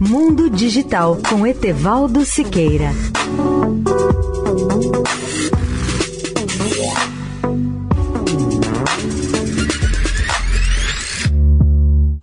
Mundo Digital com Etevaldo Siqueira.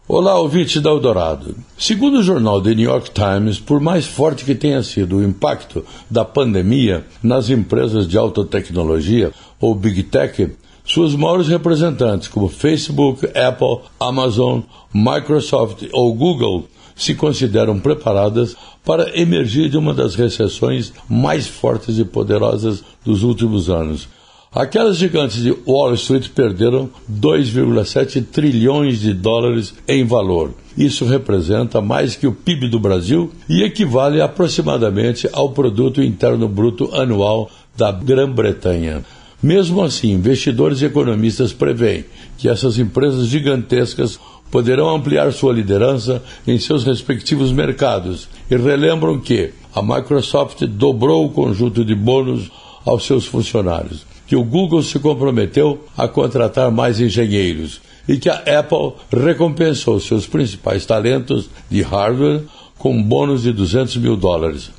Olá, ouvinte da Eldorado. Segundo o jornal The New York Times, por mais forte que tenha sido o impacto da pandemia nas empresas de alta tecnologia, ou Big Tech, suas maiores representantes, como Facebook, Apple, Amazon, Microsoft ou Google, se consideram preparadas para emergir de uma das recessões mais fortes e poderosas dos últimos anos. Aquelas gigantes de Wall Street perderam 2,7 trilhões de dólares em valor. Isso representa mais que o PIB do Brasil e equivale aproximadamente ao produto interno bruto anual da Grã-Bretanha. Mesmo assim, investidores e economistas preveem que essas empresas gigantescas poderão ampliar sua liderança em seus respectivos mercados e relembram que a Microsoft dobrou o conjunto de bônus aos seus funcionários, que o Google se comprometeu a contratar mais engenheiros e que a Apple recompensou seus principais talentos de hardware com bônus de 200 mil dólares.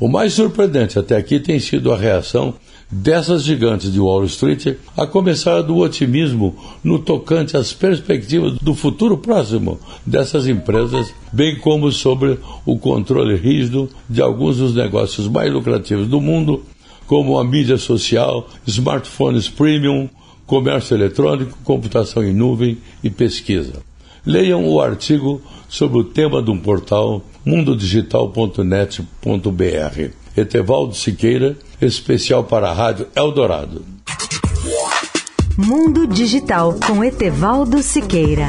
O mais surpreendente até aqui tem sido a reação dessas gigantes de Wall Street, a começar do otimismo no tocante às perspectivas do futuro próximo dessas empresas, bem como sobre o controle rígido de alguns dos negócios mais lucrativos do mundo, como a mídia social, smartphones premium, comércio eletrônico, computação em nuvem e pesquisa. Leiam o artigo sobre o tema de um portal mundodigital.net.br. Etevaldo Siqueira, especial para a Rádio Eldorado. Mundo Digital com Etevaldo Siqueira.